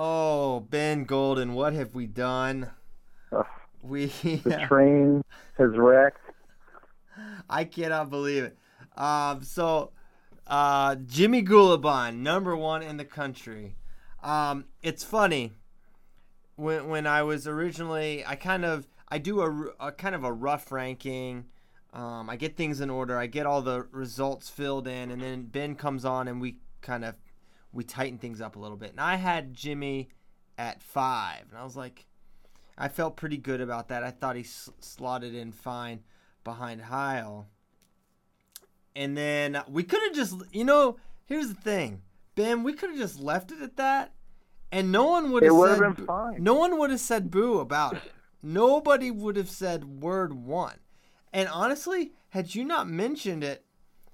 Oh, Ben Golden, what have we done? Ugh, We the train has wrecked. I cannot believe it. Um, so, uh, Jimmy Gulibon, number one in the country. Um, it's funny when when I was originally, I kind of I do a kind of a rough ranking. Um, I get things in order. I get all the results filled in, and then Ben comes on, and we kind of we tighten things up a little bit. And I had Jimmy at five, and I was like, I felt pretty good about that. I thought he s- slotted in fine behind Heil. And then we could have just, you know, here's the thing, Ben, we could have just left it at that, and no one would have said, been fine. no one would have said boo about it. Nobody would have said word one. And honestly, had you not mentioned it,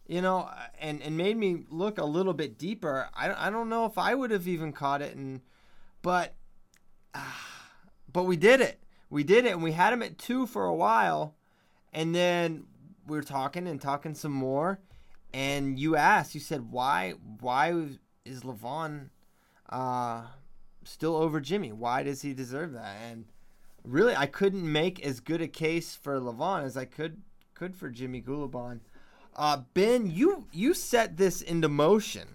you know, and, and made me look a little bit deeper, I, don't- I don't know if I would have even caught it. And but but we did it. We did it, and we had him at two for a while, and then we were talking and talking some more, and you asked, you said, why why is Lavion uh, still over Jimmy? Why does he deserve that? And really, I couldn't make as good a case for Lavion as I could could for Jimmy Gulibon. Uh, ben, you you set this into motion,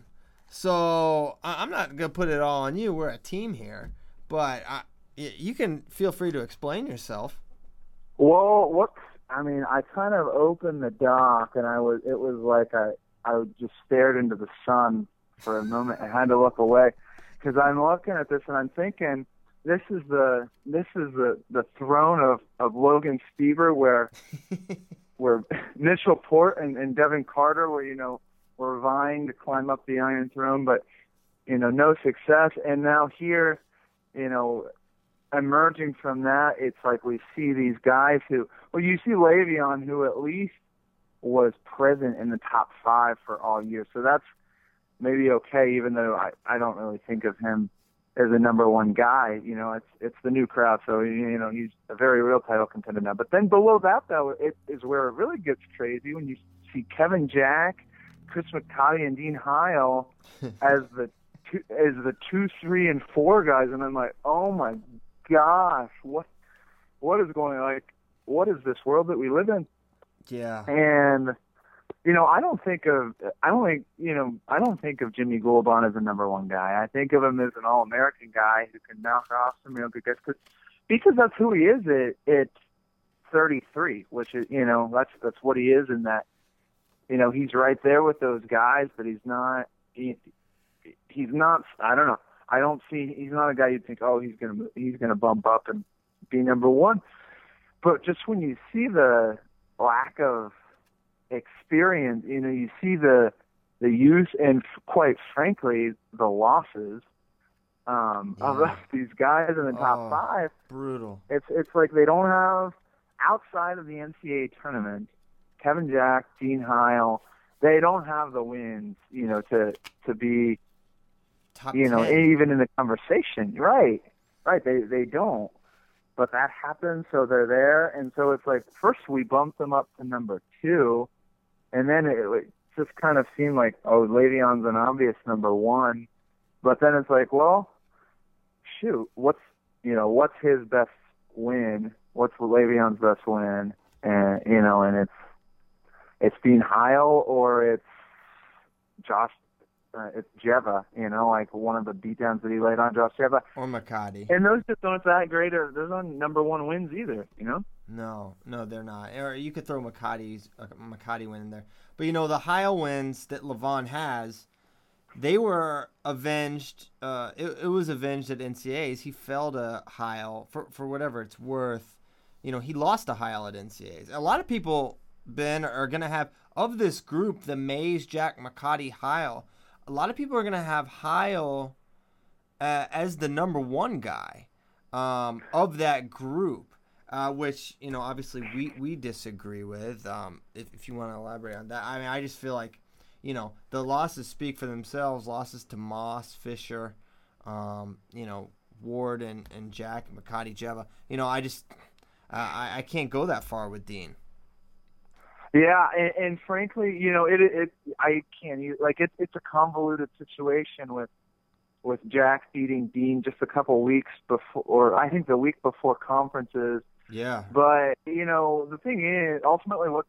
so I- I'm not gonna put it all on you. We're a team here, but I, you can feel free to explain yourself. Well, what? I mean, I kind of opened the dock, and I was. It was like I, I just stared into the sun for a moment. I had to look away because I'm looking at this, and I'm thinking, this is the this is the the throne of of Logan Stieber, where where Mitchell Port and, and Devin Carter were, you know, were vying to climb up the Iron Throne, but you know, no success. And now here, you know, emerging from that, it's like we see these guys who, well, you see Lavion, who at least was present in the top five for all year. So that's maybe okay, even though I, I don't really think of him as a number one guy. You know, it's it's the new crowd, so you know he's a very real title contender now. But then below that, though, it is where it really gets crazy when you see Kevin Jack, Chris McCarty, and Dean Heil as the two, as the two, three, and four guys, and I'm like, oh my gosh, what what is going on? Like, what is this world that we live in? Yeah. And you know, I don't think of I don't think you know I don't think of Jimmy Gulibon as a number one guy. I think of him as an All American guy who can knock off some real good guys cause, because that's who he is at, at 33, which is you know that's that's what he is in that you know he's right there with those guys, but he's not he, he's not I don't know I don't see he's not a guy you'd think oh he's gonna he's gonna bump up and be number one, but just when you see the lack of experience, you know, you see the the use and quite frankly the losses um, of these guys in the top Oh. five. Brutal. It's it's like they don't have outside of the NCAA tournament, Kevin Jack, Dean Heil, they don't have the wins, you know, to to be Top you know, 10. even in the conversation. Right. Right. They they don't. But that happens, so they're there, and so it's like first we bump them up to number two, and then it, it just kind of seemed like oh, Lavion's an obvious number one, but then it's like well, shoot, what's you know what's his best win? What's Lavion's best win? And you know, and it's it's Dean Heil or it's Josh uh, it's Dziewa, you know, like one of the beatdowns that he laid on Josh Dziewa. Or McCarty. And those just aren't that great, or those aren't number one wins either, you know? No, no, they're not. Or you could throw McCarty's uh, McCarty win in there. But you know the Heil wins that Lavion has, they were avenged. Uh, it, it was avenged at NCAs. He fell to Heil for for whatever it's worth. You know he lost to Heil at NCAs. A lot of people Ben are gonna have of this group the Mays, Jack, McCarty, Heil. A lot of people are gonna have Heil uh, as the number one guy um, of that group, uh, which you know obviously we we disagree with. Um, if if you want to elaborate on that, I mean I just feel like you know the losses speak for themselves. Losses to Moss, Fisher, um, you know Ward and and Jack, McCarty, Dziewa. You know I just uh, I I can't go that far with Dean. Yeah, and, and frankly, you know, it, it, I can't, like, it, it's a convoluted situation with with Jack beating Dean just a couple weeks before, or I think the week before conferences. Yeah. But you know, the thing is, ultimately, what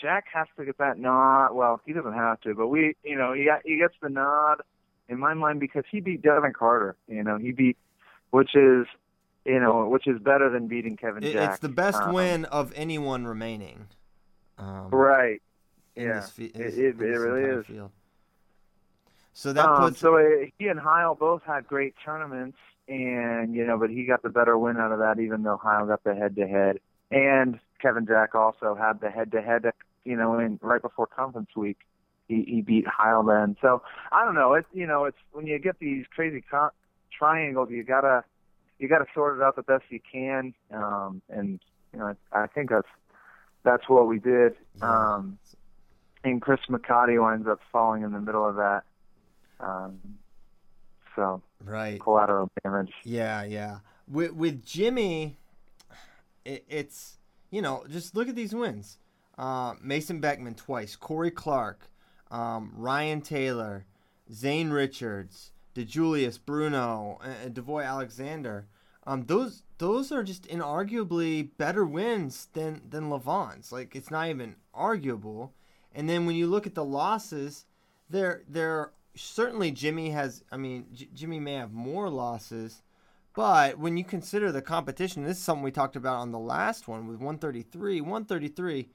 Jack has to get that nod. Well, he doesn't have to, but we, you know, he got, he gets the nod in my mind because he beat Devin Carter. You know, he beat, which is, you know, which is better than beating Kevin It- Jack. it's the best Um, win of anyone remaining. Um, Right. yeah. this, in It- it- it really is. Field. So that um, puts so uh, he and Heil both had great tournaments, and you know, but he got the better win out of that, even though Heil got the head-to-head, and Kevin Jack also had the head-to-head. You know, in right before conference week, he he beat Heil then. So I don't know. It's you know, it's when you get these crazy co- triangles, you gotta you gotta sort it out the best you can, um, and you know, I, I think that's that's what we did. Um, and Chris McCarty winds up falling in the middle of that. Um, so right. collateral damage. Yeah, yeah. With with Jimmy, it, it's you know just look at these wins. Uh, Mason Beckman twice, Corey Clark, um, Ryan Taylor, Zane Richards, DiJulius Bruno, and, and Devoy Alexander. Um, those those are just inarguably better wins than than Lavion's. Like it's not even arguable. And then when you look at the losses, they're they're certainly Jimmy has. I mean, J- Jimmy may have more losses, but when you consider the competition, this is something we talked about on the last one with 133. 133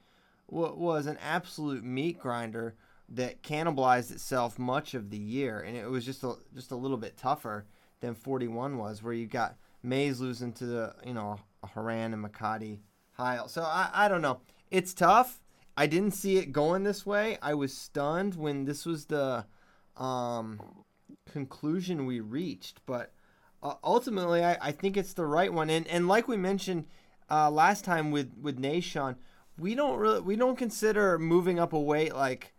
wa- was an absolute meat grinder that cannibalized itself much of the year, and it was just a just a little bit tougher than 41 was, where you got Mays losing to the you know Haran and Makati Heil. So I I don't know. It's tough. I didn't see it going this way. I was stunned when this was the um, conclusion we reached, but uh, ultimately, I, I think it's the right one. And and like we mentioned uh, last time with with Nashon, we don't really we don't consider moving up a weight like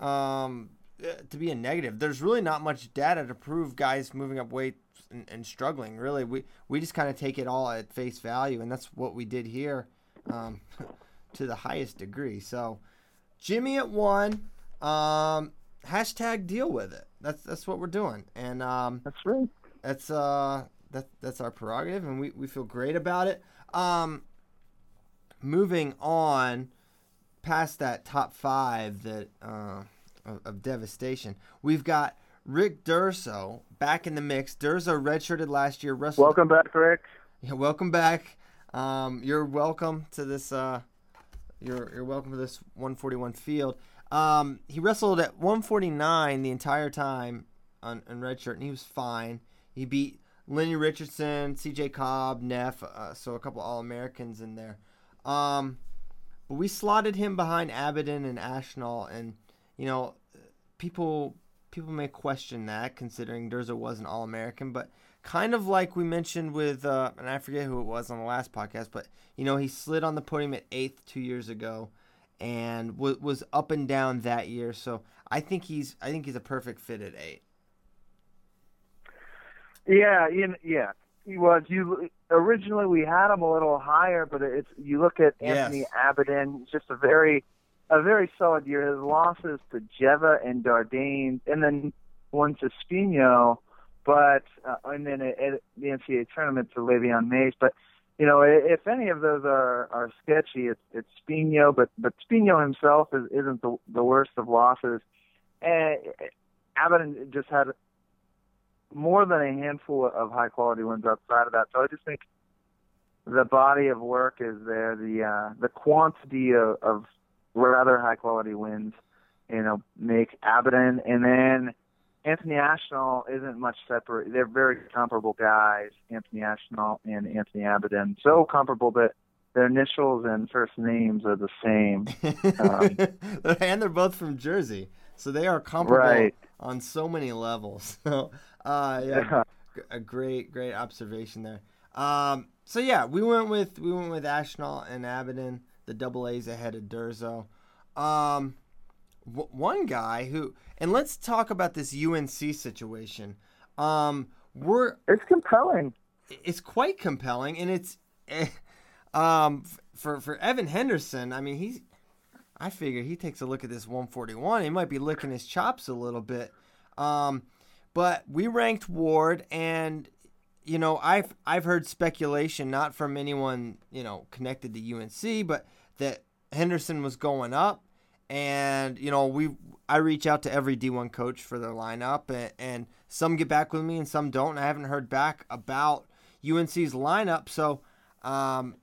um, uh, to be a negative. There's really not much data to prove guys moving up weight and, and struggling. Really, we we just kind of take it all at face value, and that's what we did here um, to the highest degree. So Jimmy at one. Um, hashtag deal with it. That's that's what we're doing, and um, That's right. that's uh that that's our prerogative and we, we feel great about it um moving on past that top five that uh of, of devastation we've got rick durso back in the mix durso redshirted last year wrestled Welcome back, Rick. yeah, welcome back um you're welcome to this uh you're you're welcome to this 141 field um he wrestled at 149 the entire time on, on red shirt and he was fine he beat Lenny Richardson, C.J. Cobb, Neff, uh, so a couple All Americans in there. Um, but we slotted him behind Abidin and Ashnault, and you know, people people may question that considering Durso was an All American, but kind of like we mentioned with, uh, and I forget who it was on the last podcast, but you know, he slid on the podium at eighth two years ago, and w- was up and down that year. So I think he's I think he's a perfect fit at eight. Yeah, know, yeah. He was. You originally we had him a little higher, but it's you look at Anthony Yes. Abidin. Just a very, a very solid year. His losses to Dziewa and Dardane, and then one to Spino, but uh, and then at, the NCAA tournament to Lavion Mays. But you know, if any of those are are sketchy, it's it's Spino, but but Spino himself is, isn't the the worst of losses. And Abidin just had more than a handful of high quality wins outside of that. So I just think the body of work is there, the uh, the quantity of, of rather high quality wins, you know, make Abidin and then Anthony Ashnault isn't much separate. They're very comparable guys, Anthony Ashnault and Anthony Abidin. So comparable that their initials and first names are the same. Um, and they're both from Jersey, so they are comparable Right. on so many levels. So, uh, yeah, g- a great, great observation there. Um, so yeah, we went with we went with Ashnault and Abidin, the double A's ahead of Durso. Um, w- one guy who, and let's talk about this UNC situation. Um, we're It's compelling. it's quite compelling, and it's eh, um for for Evan Henderson. I mean, he's I figure he takes a look at this 141. He might be licking his chops a little bit. Um, But we ranked Ward, and you know, I've I've heard speculation not from anyone you know connected to UNC, but that Henderson was going up, and you know we I reach out to every D1 coach for their lineup, and, and some get back with me and some don't. And I haven't heard back about UNC's lineup, so um,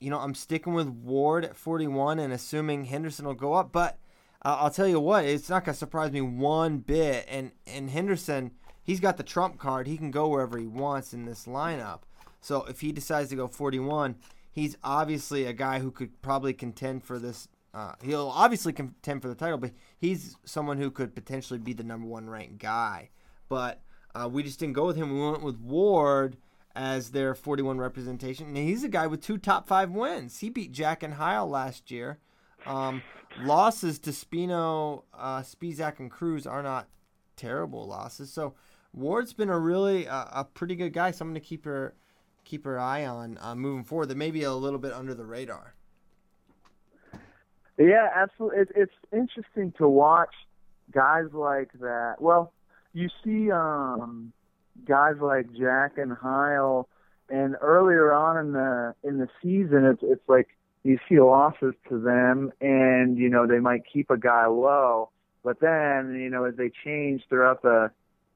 you know I'm sticking with Ward at 41 and assuming Henderson will go up, but. Uh, I'll tell you what, it's not to surprise me one bit. And and Henderson, he's got the trump card. He can go wherever he wants in this lineup. So if he decides to go 41, he's obviously a guy who could probably contend for this. Uh, he'll obviously contend for the title, but he's someone who could potentially be the number one ranked guy. But uh, we just didn't go with him. We went with Ward as their 41 representation. And he's a guy with two top five wins. He beat Jack and Heil last year. Um, losses to Spino, uh, Spizak, and Cruz are not terrible losses. So Ward's been a really uh, a pretty good guy, So I'm going to keep her keep her eye on uh, moving forward. That may be a little bit under the radar. Yeah, absolutely. It, it's interesting to watch guys like that. Well, you see um, guys like Jack and Heil, and earlier on in the in the season, it's it's like you see losses to them, and you know they might keep a guy low, but then you know as they change throughout the,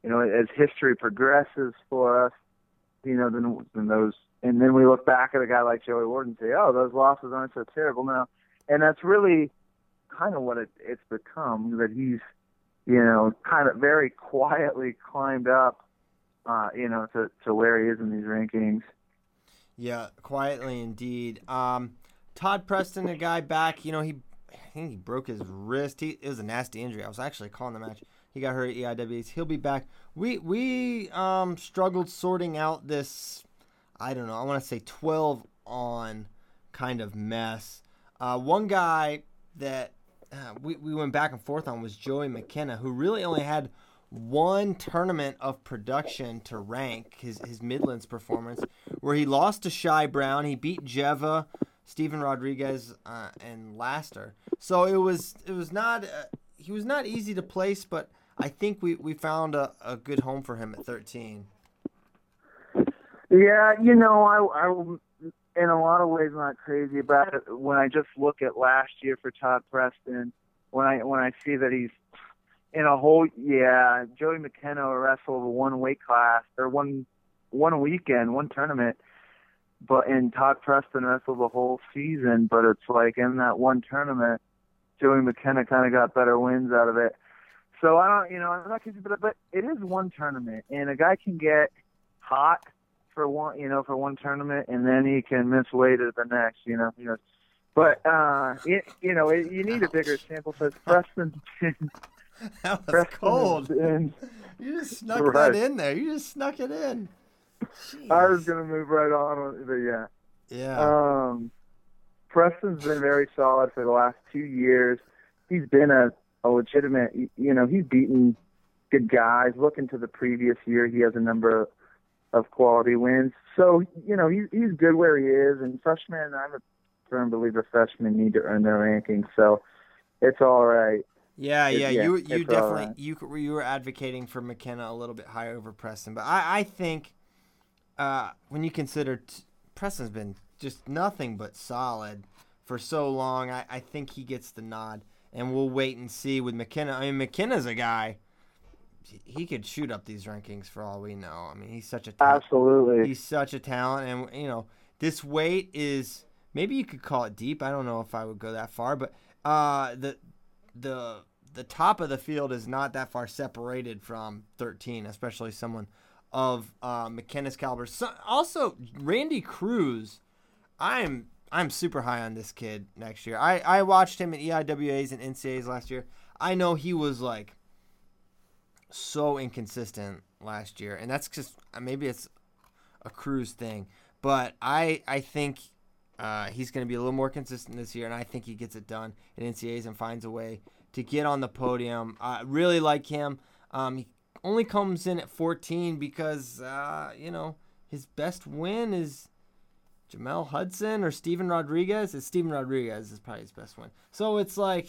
you know as history progresses for us, you know then then those and then we look back at a guy like Joey Ward and say, oh those losses aren't so terrible now, and that's really kind of what it, it's become that he's you know kind of very quietly climbed up, uh, you know to to where he is in these rankings. Yeah, quietly indeed. Um, Todd Preston, a guy back, you know, he I think he broke his wrist. He it was a nasty injury. I was actually calling the match. He got hurt at EIWs. He'll be back. We we um struggled sorting out this I don't know, I want to say 12 on kind of mess. Uh, one guy that uh, we, we went back and forth on was Joey McKenna, who really only had one tournament of production to rank his, his Midlands performance, where he lost to Shy Brown. He beat Dziewa Stephen Rodriguez, uh, and Laster. So it was it was not uh, he was not easy to place, but I think we, we found a, a good home for him at 13. Yeah, you know, I, I in a lot of ways not crazy about it. When I just look at last year for Todd Preston, when I when I see that he's in a whole yeah, Joey McKenna wrestled one weight class or one one weekend, one tournament but and Todd Preston wrestled the whole season, but it's like in that one tournament, Joey McKenna kind of got better wins out of it. So I don't, you know, I'm not kidding but but it is one tournament, and a guy can get hot for one, you know, for one tournament, and then he can miss weight at the next, you know, you know. But uh, it, you know, it, you need a bigger sample size. Preston's that was Preston cold. You just snuck right. that in there. You just snuck it in. Jeez. I was gonna move right on, but yeah. Yeah. Um, Preston's been very solid for the last two years. He's been a, a legitimate, you know, he's beaten good guys. Looking to the previous year, he has a number of quality wins. So, you know, he's he's good where he is. And freshmen, I'm a firm believer freshmen need to earn their rankings. So, it's all right. Yeah, yeah, yeah you you definitely right. you you were advocating for McKenna a little bit higher over Preston, but I I think uh, when you consider t- Preston's been just nothing but solid for so long, I, I think he gets the nod, and we'll wait and see with McKenna. I mean, McKenna's a guy. He could shoot up these rankings for all we know. I mean, he's such a talent. absolutely. He's such a talent, and you know, this weight is maybe you could call it deep. I don't know if I would go that far, but uh, the the the top of the field is not that far separated from 13, especially someone of uh, McKenna's caliber. So, also, Randy Cruz, I'm I'm super high on this kid next year. I, I watched him at EIWAs and NCAAs last year. I know he was like so inconsistent last year, and that's just uh, maybe it's a Cruz thing, but I I think uh, he's going to be a little more consistent this year, and I think he gets it done at NCAAs and finds a way to get on the podium. I really like him. Um, he only comes in at 14 because, uh, you know, his best win is Jamel Hudson or Steven Rodriguez. It's Steven Rodriguez is probably his best win. So it's like,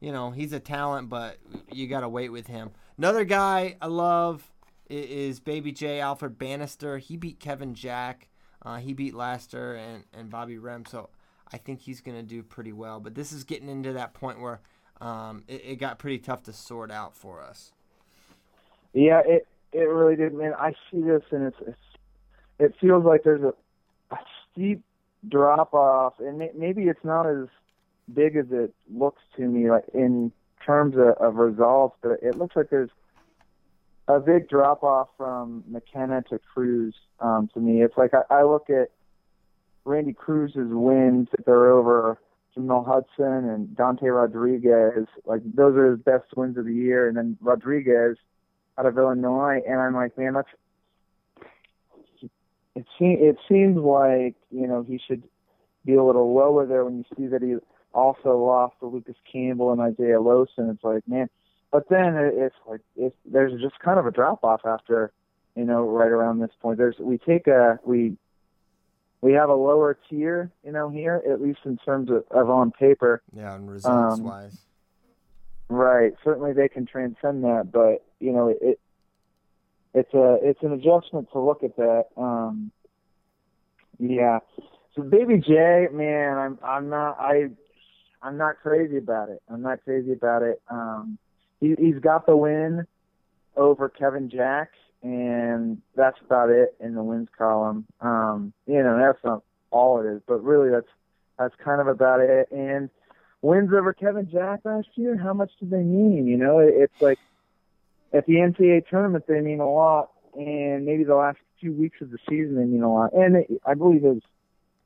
you know, he's a talent, but you got to wait with him. Another guy I love is Baby J Alfred Bannister. He beat Kevin Jack. Uh, he beat Laster and, and Bobby Rem. So I think he's going to do pretty well. But this is getting into that point where um, it, it, got pretty tough to sort out for us. Yeah, it it really did, man. I see this and it's, it's it feels like there's a steep drop off, and maybe it's not as big as it looks to me, like in terms of, of results, but it looks like there's a big drop off from McKenna to Cruz um, to me. It's like I, I look at Randy Cruz's wins that they're over Jamel Hudson and Dante Rodriguez. Like those are his best wins of the year, and then Rodriguez out of Illinois, and I'm like, man, that's it. Seems it seems like you know he should be a little lower there when you see that he also lost to Lucas Campbell and Isaiah Lawson. It's like, man, but then it's like if there's just kind of a drop off after you know right around this point. There's we take a we we have a lower tier, you know, here at least in terms of, of on paper. Yeah, and results um, wise. Right. Certainly, they can transcend that, but you know, it it's a it's an adjustment to look at that. Um, yeah. So, Baby J, man, I'm I'm not I I'm not crazy about it. I'm not crazy about it. Um, he, he's got the win over Kevin Jack, and that's about it in the wins column. Um, you know, that's not all it is, but really that's that's kind of about it. And wins over Kevin Jack last year, how much do they mean? You know, it, it's like at the NCAA tournament they mean a lot, and maybe the last few weeks of the season they mean a lot. And I believe his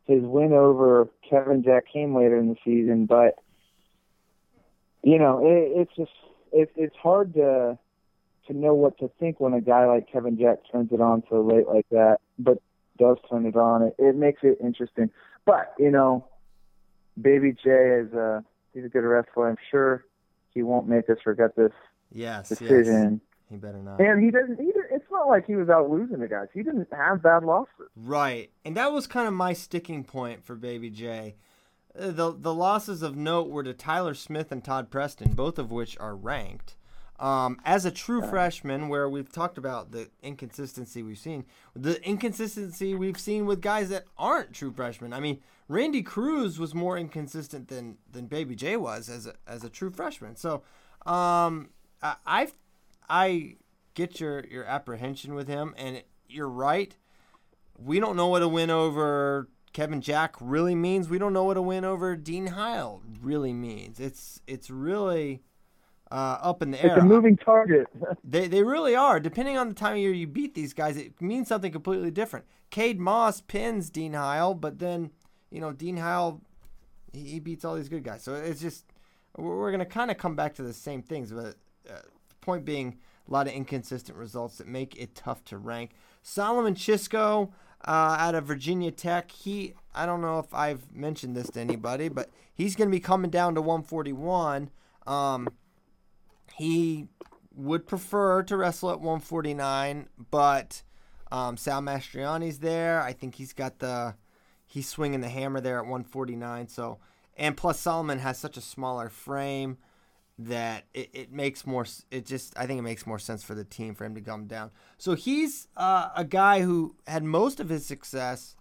his win over Kevin Jack came later in the season, but you know, it, it's just it, it's hard to to know what to think when a guy like Kevin Jack turns it on so late like that, but does turn it on. It, it makes it interesting. But you know, Baby J is a he's a good wrestler. I'm sure he won't make us forget this yes, decision. Yes. He better not. And he either. It's not like he was out losing the guys. He didn't have bad losses. Right, and that was kind of my sticking point for Baby J. Uh, the the losses of note were to Tyler Smith and Todd Preston, both of which are ranked. Um, as a true freshman, where we've talked about the inconsistency we've seen, the inconsistency we've seen with guys that aren't true freshmen. I mean, Randy Cruz was more inconsistent than than Baby J was as a, as a true freshman. So, um, I, I I get your your apprehension with him, and you're right. We don't know what a win over Kevin Jack really means. We don't know what a win over Dean Heil really means. It's it's really uh, up in the air. It's a moving target. they they really are. Depending on the time of year you beat these guys, it means something completely different. Cade Moss pins Dean Heil, but then you know Dean Heil he, beats all these good guys. So it's just we're, we're gonna kind of come back to the same things. But uh, point being, a lot of inconsistent results that make it tough to rank. Solomon Chishko uh, out of Virginia Tech. He, I don't know if I've mentioned this to anybody, but he's going to be coming down to 141. Um, he would prefer to wrestle at 149, but um, Sal Mastriani's there. I think he's got the he's swinging the hammer there at 149. So, and plus Solomon has such a smaller frame that it, it makes more it just i think it makes more sense for the team for him to come down. So he's uh, a guy who had most of his success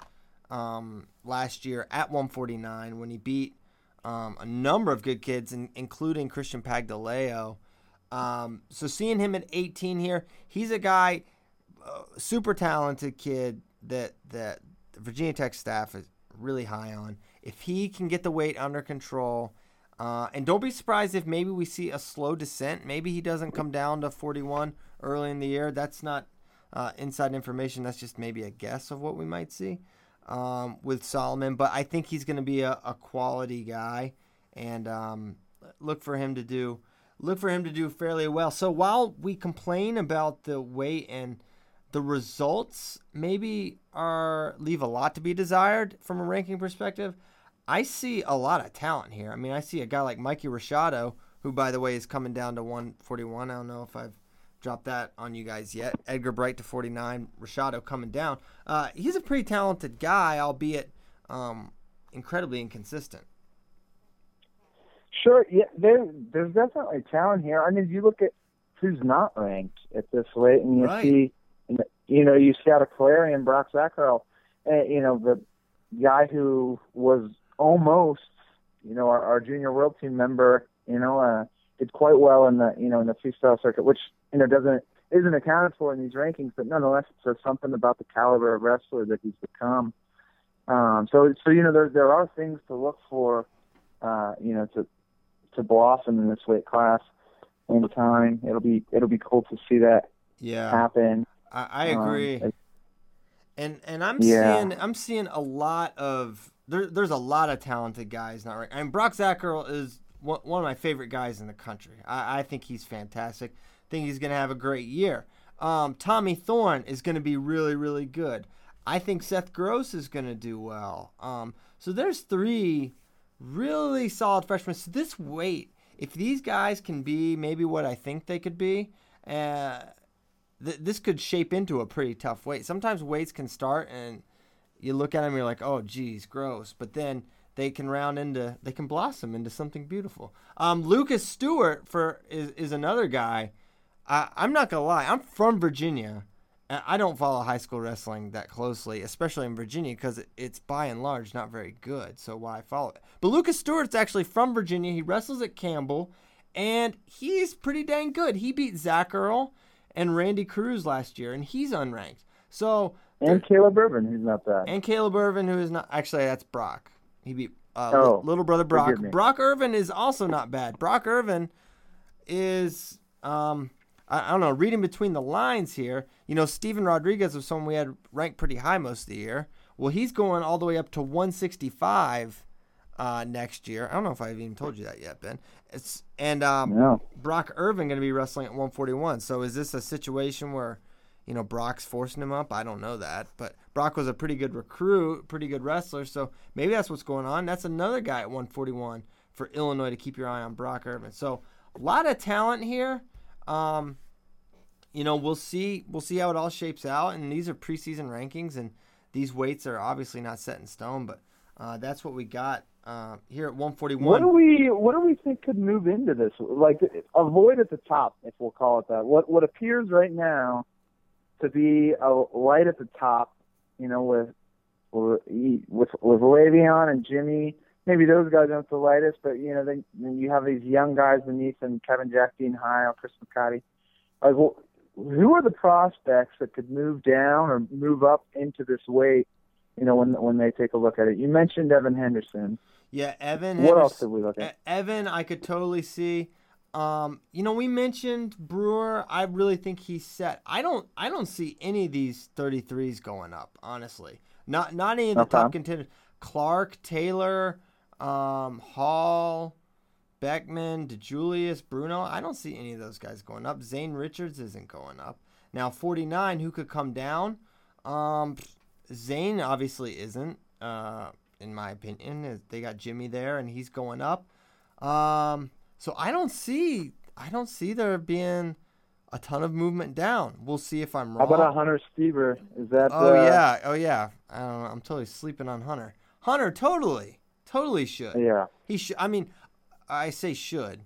um, last year at 149 when he beat um, a number of good kids in, including christian pagdilao um, so seeing him at 18 here he's a guy uh, super talented kid that that virginia tech staff is really high on. If he can get the weight under control uh, and don't be surprised if maybe we see a slow descent. Maybe he doesn't come down to 41 early in the year. That's not uh, inside information. That's just maybe a guess of what we might see um, with Solomon. But I think he's going to be a, a, quality guy, and um, look for him to do look for him to do fairly well. So while we complain about the weight and the results, maybe are leave a lot to be desired from a ranking perspective. I see a lot of talent here. I mean, I see a guy like Mikey Rashado, who, by the way, is coming down to 141. I don't know if I've dropped that on you guys yet. Edgar Bright to 49. Rashado coming down. Uh, he's a pretty talented guy, albeit um, incredibly inconsistent. Sure. Yeah, there, there's definitely talent here. I mean, if you look at who's not ranked at this weight, and you Right. see, you know, you see out of Clarion, Brock Zacherl, uh, you know, the guy who was almost, you know, our, our junior world team member, you know, uh, did quite well in the, you know, in the freestyle circuit, which you know doesn't isn't accounted for in these rankings, but nonetheless, it says something about the caliber of wrestler that he's become. Um, so, so you know, there there are things to look for, uh, you know, to to blossom in this weight class in time. It'll be it'll be cool to see that Yeah, happen. I, I Um, agree. it- and and I'm Yeah. seeing I'm seeing a lot of there, there's a lot of talented guys not right. I mean Brock Zacherl is one, of my favorite guys in the country. I, I think he's fantastic. I think he's gonna have a great year. Um, Tommy Thorne is gonna be really really good. I think Seth Gross is gonna do well. Um, so there's three really solid freshmen. So this weight, if these guys can be maybe what I think they could be, uh, th- this could shape into a pretty tough weight. Sometimes weights can start and you look at them, you're like, oh, geez, gross. But then they can round into, they can blossom into something beautiful. Um, Lucas Stewart for is, is another guy. I, I'm not gonna lie, I'm from Virginia. and I don't follow high school wrestling that closely, especially in Virginia, because it, it's by and large not very good. So why follow it? But Lucas Stewart's actually from Virginia. He wrestles at Campbell, and he's pretty dang good. He beat Zacherl and Randy Cruz last year, and he's unranked. So And Caleb Irvin, who's not bad. and Caleb Irvin, who is not actually that's Brock. He beat uh, Oh, little brother Brock. Brock Irvin is also not bad. Brock Irvin is um I, I don't know. Reading between the lines here, you know, Steven Rodriguez was someone we had ranked pretty high most of the year. Well, he's going all the way up to 165 uh, next year. I don't know if I've even told you that yet, Ben. It's and um, No. Brock Irvin going to be wrestling at 141. So is this a situation where, you know, Brock's forcing him up? I don't know that, but Brock was a pretty good recruit, pretty good wrestler. So maybe that's what's going on. That's another guy at 141 for Illinois to keep your eye on Brock Irvin. So a lot of talent here. Um, you know, we'll see. We'll see how it all shapes out. And these are preseason rankings, and these weights are obviously not set in stone. But uh, that's what we got uh, here at 141. What do we what do we think could move into this? Like avoid at the top, if we'll call it that. What what appears right now to be a light at the top, you know, with with with, with Lavion and Jimmy. Maybe those guys aren't the lightest, but you know, then, then you have these young guys beneath them, Kevin Jack, Dean Heil, Chris McCarty. Like, well, who are the prospects that could move down or move up into this weight? You know, when when they take a look at it. You mentioned Evan Henderson. Yeah, Evan. What else Henderson- did we look at? Evan, I could totally see. Um, you know, we mentioned Brewer. I really think he's set. I don't. I don't see any of these 33s going up. Honestly, not not any of the Okay. top contenders. Clark, Taylor, um, Hall, Beckman, DiJulius, Bruno. I don't see any of those guys going up. Zane Richards isn't going up. Now 49, who could come down? Um, Zane obviously isn't. Uh, in my opinion, they got Jimmy there, and he's going up. Um, so I don't see. I don't see there being a ton of movement down. We'll see if I'm wrong. How about a Hunter Stieber? Is that? Oh uh, yeah, oh yeah. I don't know. I'm totally sleeping on Hunter. Hunter totally, totally should. Yeah. He should. I mean, I say should.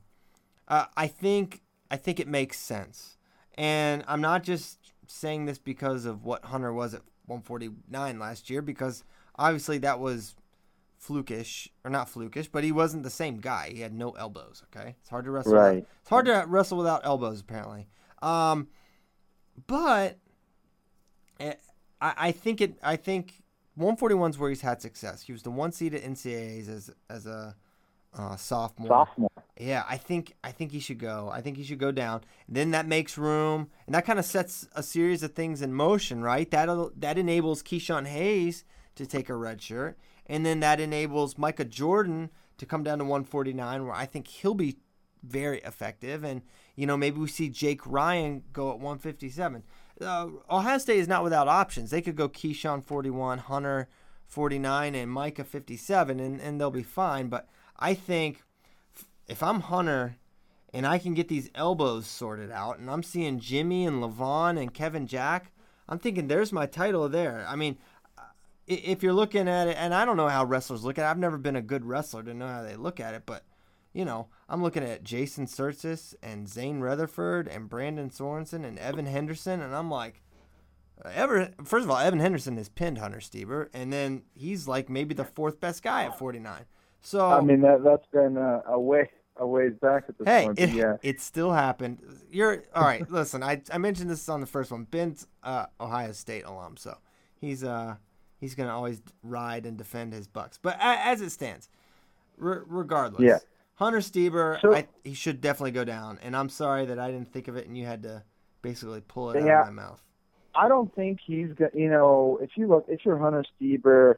Uh, I think. I think it makes sense, and I'm not just saying this because of what Hunter was at 149 last year, because obviously that was flukish or not flukish, but he wasn't the same guy. He had no elbows. Okay, it's hard to wrestle. Right. Without, it's hard to wrestle without elbows, apparently. Um, but eh, I, I think it. I think 141 is where he's had success. He was the one seed at NCAA's as as a uh, sophomore. Sophomore. Yeah, I think I think he should go. I think he should go down. then that makes room, and that kind of sets a series of things in motion, right? That that enables Keyshawn Hayes to take a red shirt, and then that enables Micah Jordan to come down to 149, where I think he'll be very effective. And you know, maybe we see Jake Ryan go at 157. Uh, Ohio State is not without options. They could go Keyshawn 41, Hunter 49, and Micah 57, and, and they'll be fine. But I think if I'm Hunter and I can get these elbows sorted out, and I'm seeing Jimmy and Lavion and Kevin Jack, I'm thinking there's my title there. I mean, if you're looking at it, and I don't know how wrestlers look at it, I've never been a good wrestler to know how they look at it, but you know, I'm looking at Jason Tsirtsis and Zain Retherford and Brandon Sorensen and Evan Henderson, and I'm like, Ever first of all, Evan Henderson has pinned Hunter Stieber, and then he's like maybe the fourth best guy at 49. So I mean that that's been uh, a way a ways back at this hey, point. it, yeah, it still happened. You're all right. listen, I I mentioned this on the first one. Ben's uh, Ohio State alum, so he's uh he's gonna always ride and defend his Bucks. But as it stands, re- regardless, yeah. Hunter Stieber, So- I, he should definitely go down. And I'm sorry that I didn't think of it, and you had to basically pull it Yeah. out of my mouth. I don't think he's got. You know, if you look, if you're Hunter Stieber,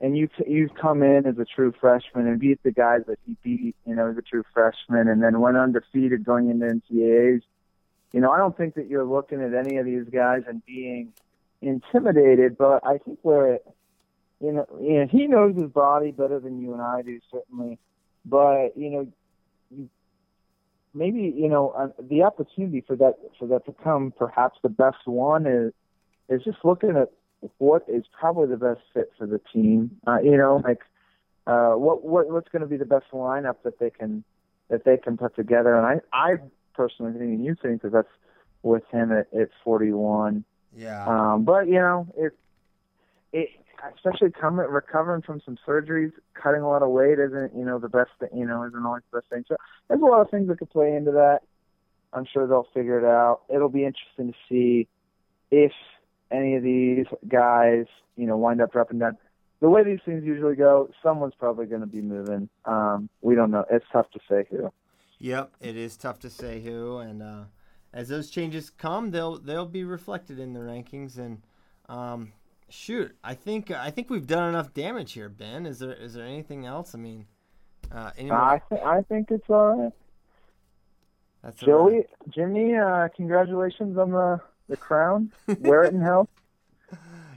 and you you come in as a true freshman and beat the guys that he beat, you know, as a true freshman, and then went undefeated going into NCAA's. You know, I don't think that you're looking at any of these guys and being intimidated, but I think where it, you know, you know, he knows his body better than you and I do, certainly. But you know, you maybe you know uh, the opportunity for that for that to come perhaps the best one is is just looking at what is probably the best fit for the team. Uh, you know, like uh, what what what's going to be the best lineup that they can that they can put together. And I I personally think, and you think that that's with him at, at 41. Yeah. Um, but you know, it it especially coming recovering from some surgeries, cutting a lot of weight isn't you know the best thing. You know, isn't always the best thing. So there's a lot of things that could play into that. I'm sure they'll figure it out. It'll be interesting to see if any of these guys, you know, wind up dropping down. The way these things usually go, someone's probably going to be moving. Um, we don't know. It's tough to say who. Yep, it is tough to say who, and uh, as those changes come, they'll they'll be reflected in the rankings. And um, shoot, I think I think we've done enough damage here, Ben. Is there is there anything else? I mean, uh, any more? I th- I think it's all right. That's Joey, Jimmy, uh, congratulations on the the crown. Wear it in health.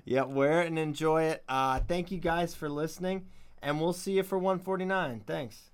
Yeah, wear it and enjoy it. Uh, thank you guys for listening, and we'll see you for 149. Thanks.